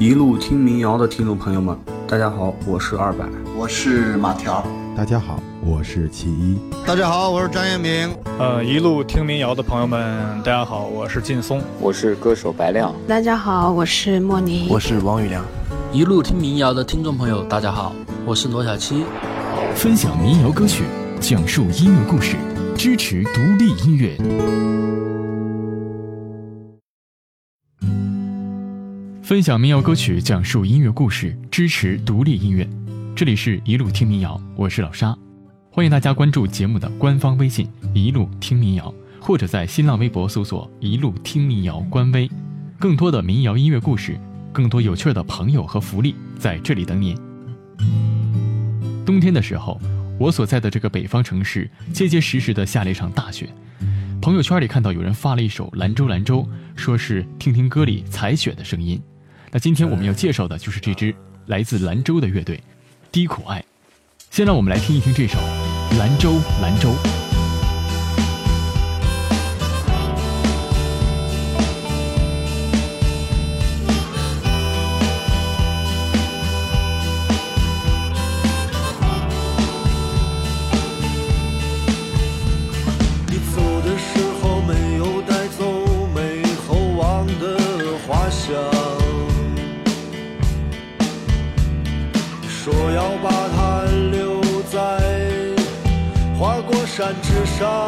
一路听民谣的听众朋友们，大家好，我是二百，我是马条，大家好，我是其一，大家好，我是张彦明。呃，一路听民谣的朋友们，大家好，我是劲松，我是歌手白亮，大家好，我是莫妮，我是王宇良。一路听民谣的听众朋友，大家好，我是罗小七。分享民谣歌曲，讲述音乐故事，支持独立音乐。分享民谣歌曲，讲述音乐故事，支持独立音乐。这里是一路听民谣，我是老沙，欢迎大家关注节目的官方微信“一路听民谣”，或者在新浪微博搜索“一路听民谣”官微，更多的民谣音乐故事，更多有趣的朋友和福利在这里等你。冬天的时候，我所在的这个北方城市结结实实的下了一场大雪。朋友圈里看到有人发了一首《兰州兰州》，说是听听歌里踩雪的声音。那今天我们要介绍的就是这支来自兰州的乐队——低苦爱。先让我们来听一听这首《兰州兰州》。山之上，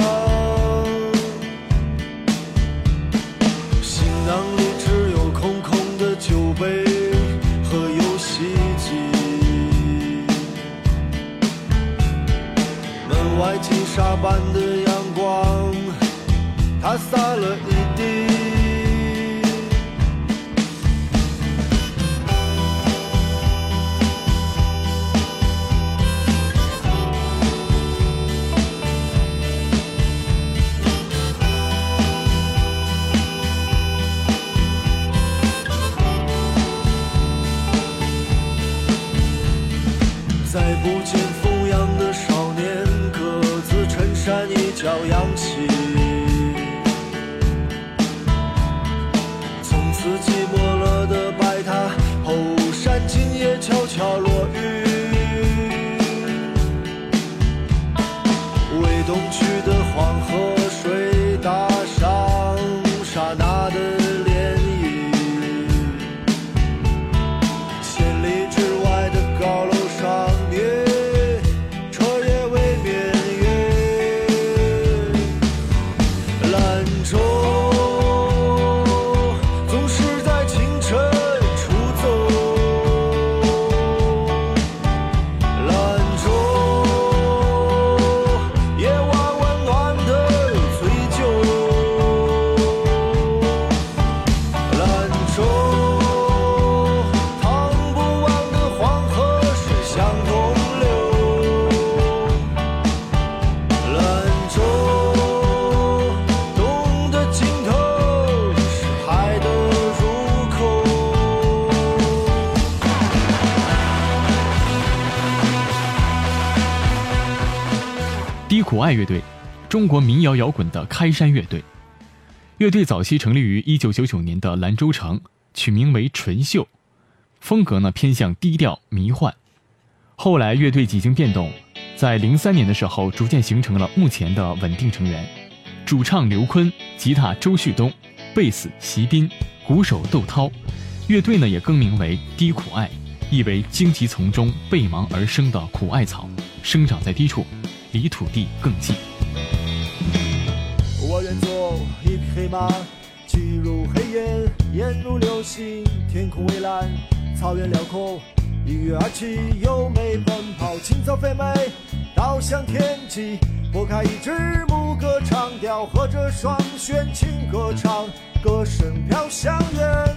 行囊里只有空空的酒杯和游戏机。门外金沙般的阳光，它洒了一地。乐队，中国民谣摇滚的开山乐队。乐队早期成立于一九九九年的兰州城，取名为纯秀，风格呢偏向低调迷幻。后来乐队几经变动，在零三年的时候逐渐形成了目前的稳定成员：主唱刘坤，吉他周旭东，贝斯席斌，鼓手窦涛。乐队呢也更名为低苦爱，意为荆棘丛中背芒而生的苦艾草，生长在低处。离土地更近。我愿做一匹黑马，骑入黑夜，烟如流星，天空蔚蓝，草原辽阔，一跃而起，优美奔跑，青草肥美，倒向天际，拨开一支牧歌长调，合着双弦轻歌唱，歌声飘向远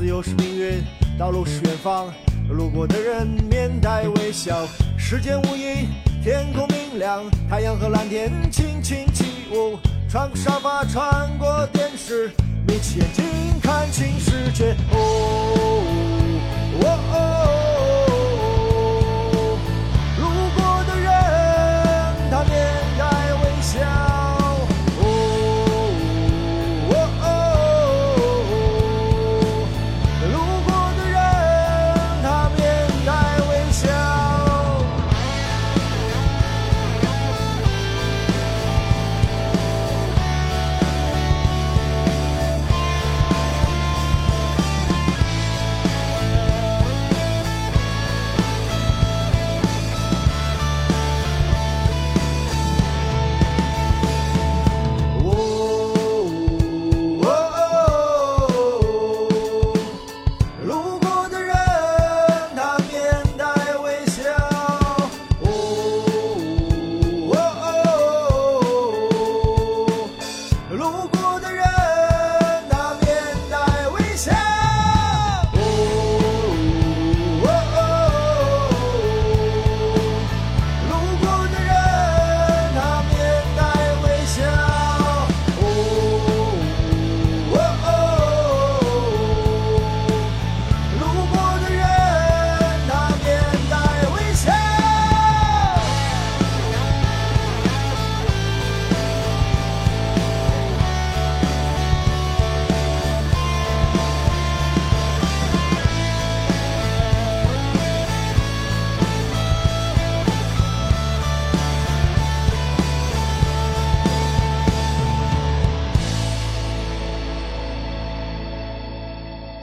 自由是命运，道路是远方，路过的人面带微笑。时间无垠，天空明亮，太阳和蓝天轻轻起舞。穿过沙发，穿过电视，眯起眼睛看清世界。哦，哦哦。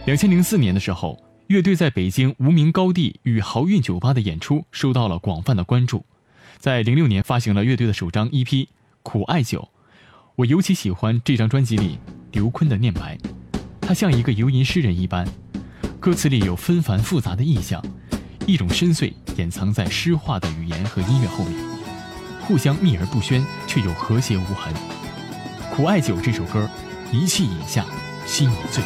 两千零四年的时候，乐队在北京无名高地与豪运酒吧的演出受到了广泛的关注。在零六年发行了乐队的首张 EP《苦艾酒》，我尤其喜欢这张专辑里刘坤的念白，他像一个游吟诗人一般，歌词里有纷繁复杂的意象，一种深邃掩藏在诗化的语言和音乐后面，互相秘而不宣，却又和谐无痕。《苦艾酒》这首歌，一气饮下，心已醉。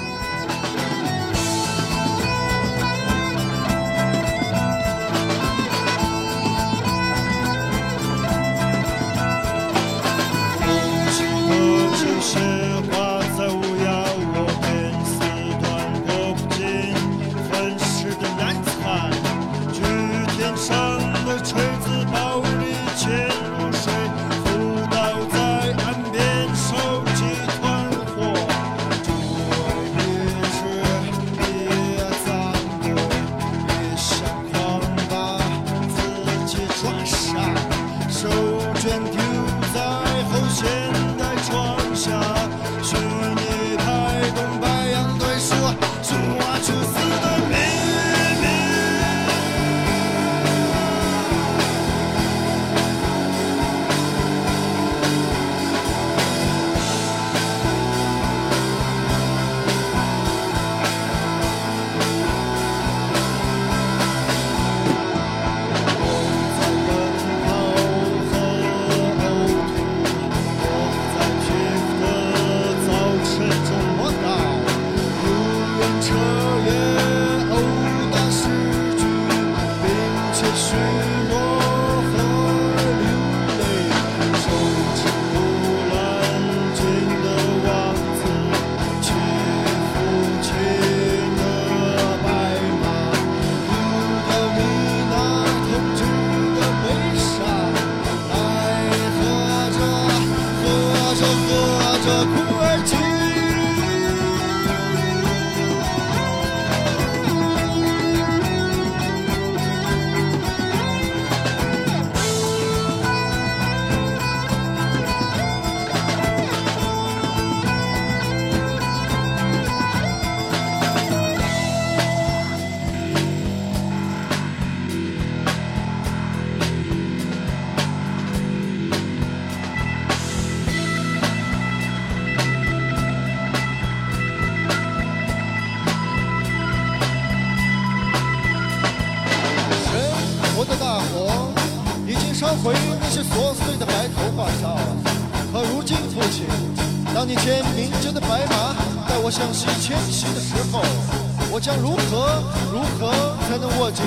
如何才能握紧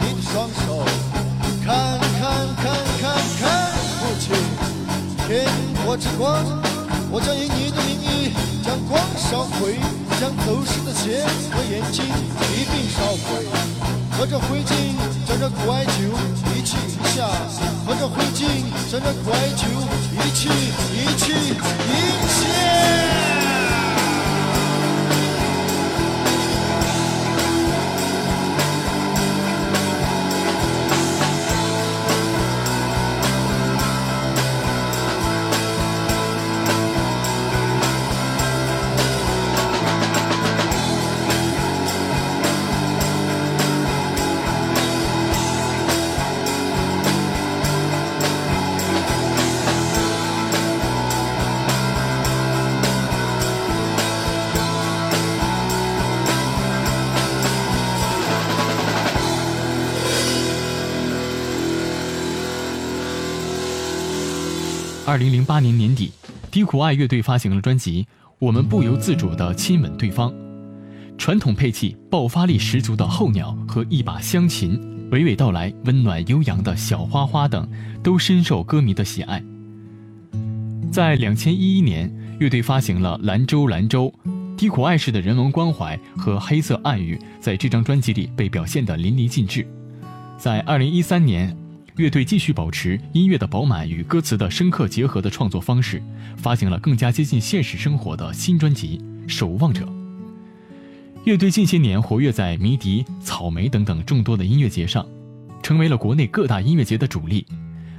你的双手？看看看看看，父亲，天国之光，我将以你的名义将光烧毁，将走失的鞋和眼睛一并烧毁。和这灰烬，将这苦艾酒一气一下；和这灰烬，将这苦艾酒一气一气一下。二零零八年年底，低苦爱乐队发行了专辑《我们不由自主地亲吻对方》，传统配器、爆发力十足的候鸟和一把香琴，娓娓道来温暖悠扬的小花花等，都深受歌迷的喜爱。在两千一一年，乐队发行了《兰州兰州》，低苦爱式的人文关怀和黑色暗语在这张专辑里被表现得淋漓尽致。在二零一三年。乐队继续保持音乐的饱满与歌词的深刻结合的创作方式，发行了更加接近现实生活的新专辑《守望者》。乐队近些年活跃在迷笛、草莓等等众多的音乐节上，成为了国内各大音乐节的主力。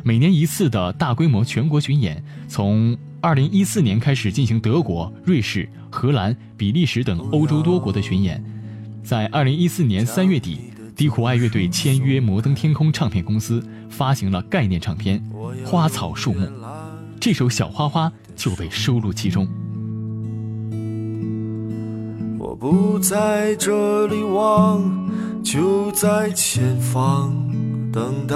每年一次的大规模全国巡演，从2014年开始进行德国、瑞士、荷兰、比利时等欧洲多国的巡演，在二零一四年三月底，低苦爱乐队签约摩登天空唱片公司，发行了概念唱片《花草树木》，这首《小花花》就被收录其中。我不在这里望，就在前方等待，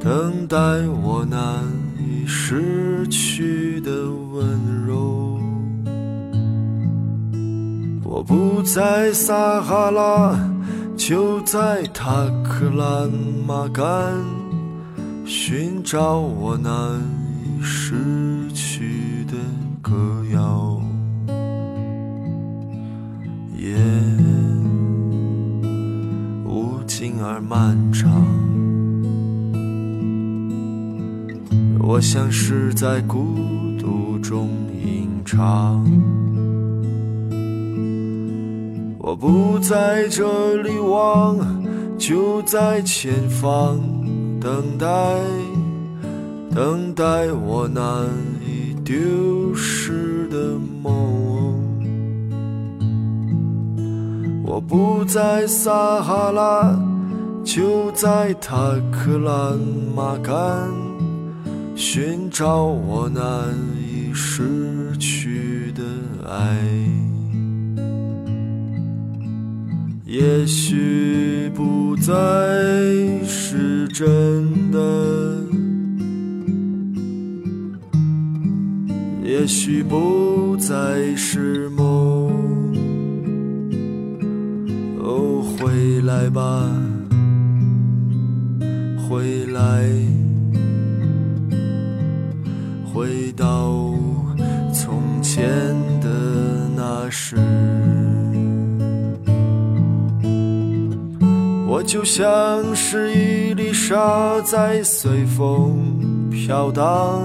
等待我难以失去的温柔。我不在撒哈拉，就在塔克拉玛干，寻找我难以失去的歌谣。夜无尽而漫长，我像是在孤独中吟唱。我不在这里望，就在前方等待，等待我难以丢失的梦。我不在撒哈拉，就在塔克拉玛干，寻找我难以失去的爱。也许不再是真的，也许不再是梦。哦，回来吧，回来，回到从前的那时。就像是一粒沙，在随风飘荡，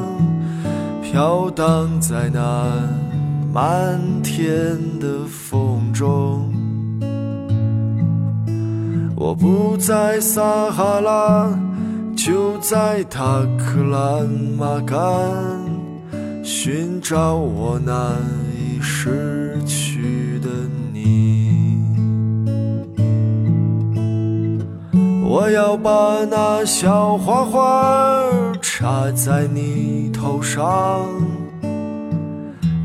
飘荡在那漫天的风中。我不在撒哈拉，就在塔克拉玛干，寻找我难以失去的你。我要把那小花花插在你头上，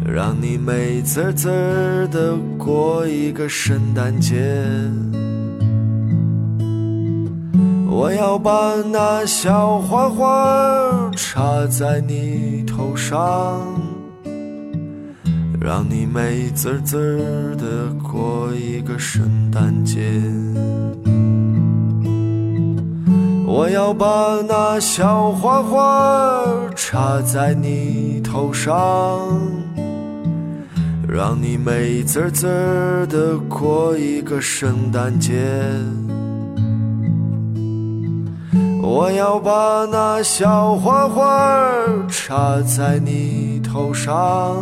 让你美滋滋的过一个圣诞节。我要把那小花花插在你头上，让你美滋滋的过一个圣诞节。我要把那小花花插在你头上，让你美滋滋的过一个圣诞节。我要把那小花花插在你头上，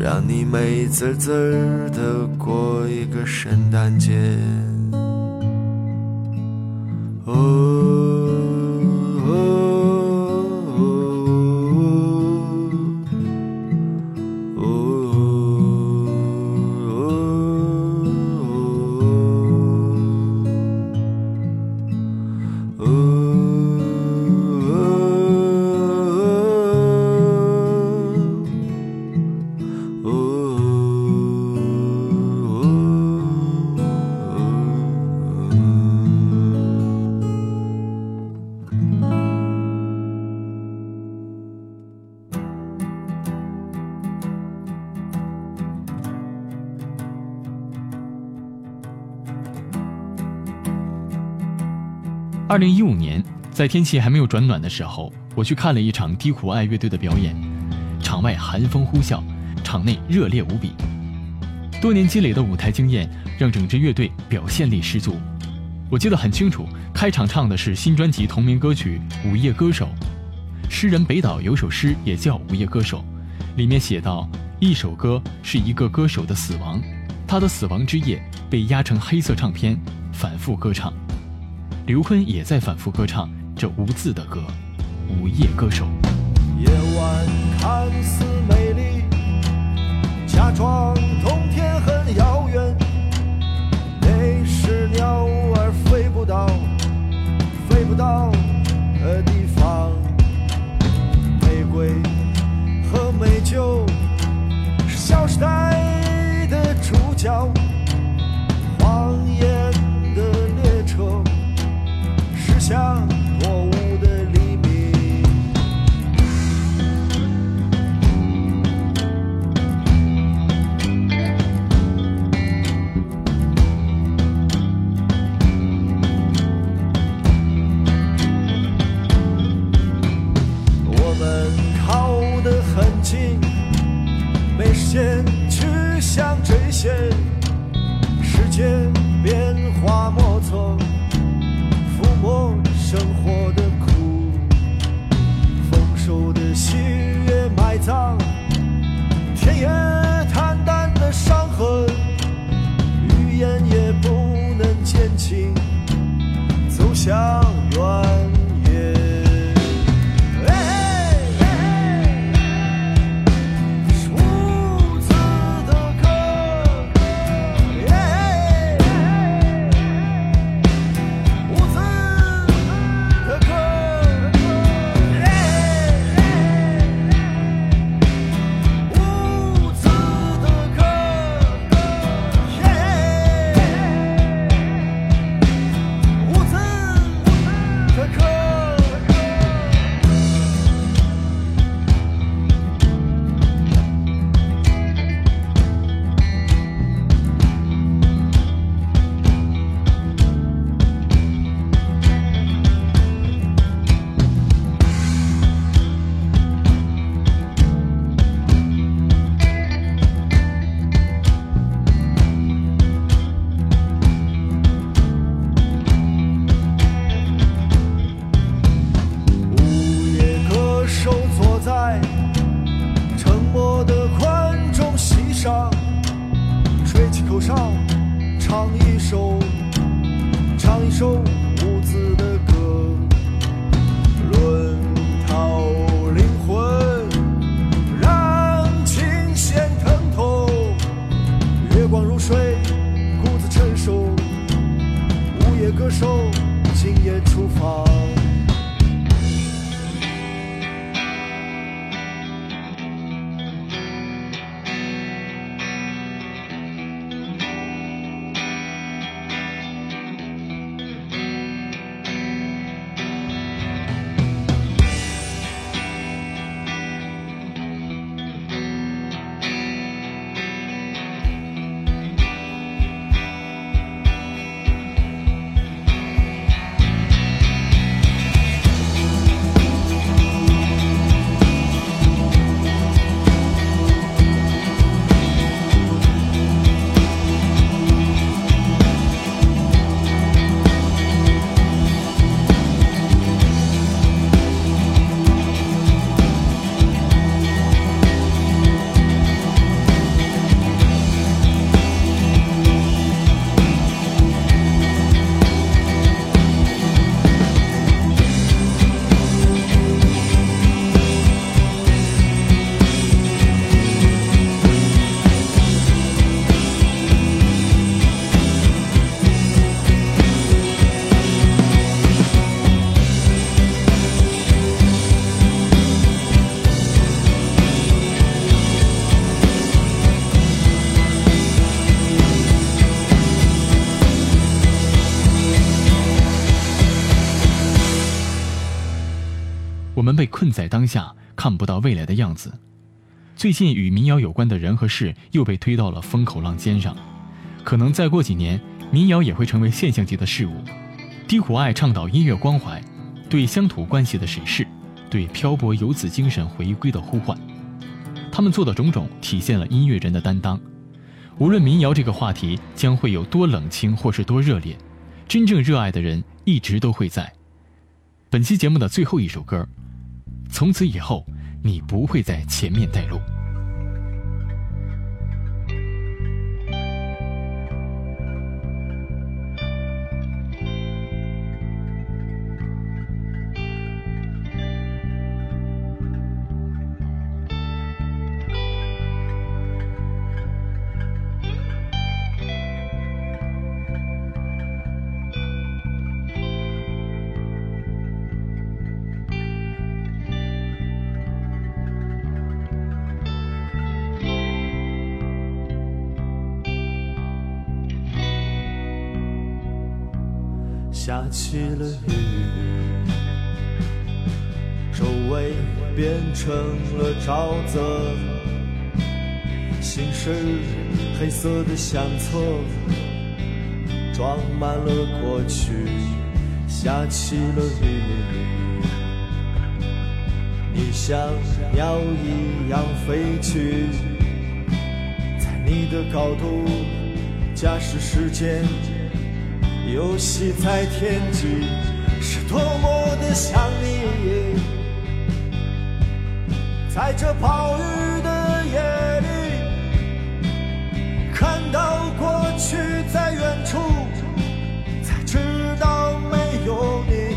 让你美滋滋的过一个圣诞节。Oh. 二零一五年，在天气还没有转暖的时候，我去看了一场低苦爱乐队的表演。场外寒风呼啸，场内热烈无比。多年积累的舞台经验让整支乐队表现力十足。我记得很清楚，开场唱的是新专辑同名歌曲《午夜歌手》。诗人北岛有首诗也叫《午夜歌手》，里面写道：一首歌是一个歌手的死亡，他的死亡之夜被压成黑色唱片，反复歌唱。刘坤也在反复歌唱这无字的歌午夜歌手。夜晚看似美丽假装冬天很遥远没事鸟儿飞不到飞不到的地方玫瑰和美酒是小时代的主角荒野像我困在当下，看不到未来的样子。最近与民谣有关的人和事又被推到了风口浪尖上，可能再过几年，民谣也会成为现象级的事物。低苦爱倡导音乐关怀，对乡土关系的审视，对漂泊游子精神回归的呼唤。他们做的种种，体现了音乐人的担当。无论民谣这个话题将会有多冷清或是多热烈，真正热爱的人一直都会在。本期节目的最后一首歌，从此以后，你不会在前面带路。下起了雨，周围变成了沼泽，心事黑色的相册装满了过去。下起了雨，你像鸟一样飞去，在你的高度驾驶时间。游戏在天际，是多么的想你。在这暴雨的夜里，看到过去在远处，才知道没有你，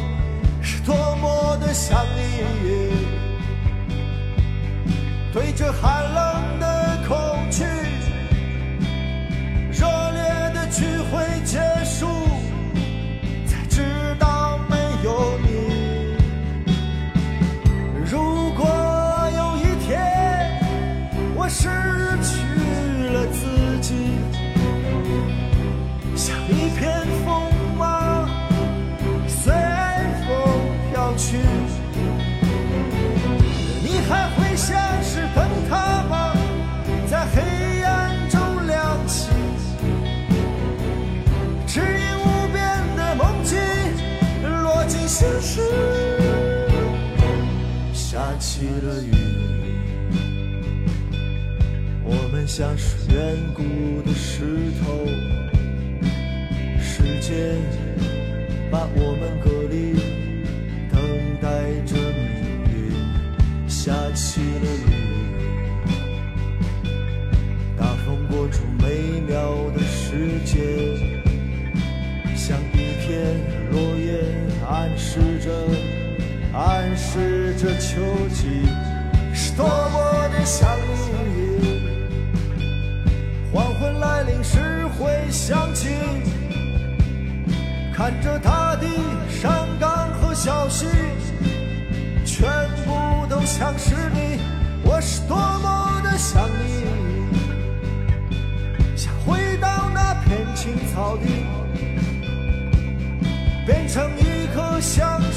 是多么的想你。对着海起了雨。我们像是远古的石头，时间把我们隔看着大地山岗和小溪，全部都像是你，我是多么的想你，想回到那片青草地，变成一棵香。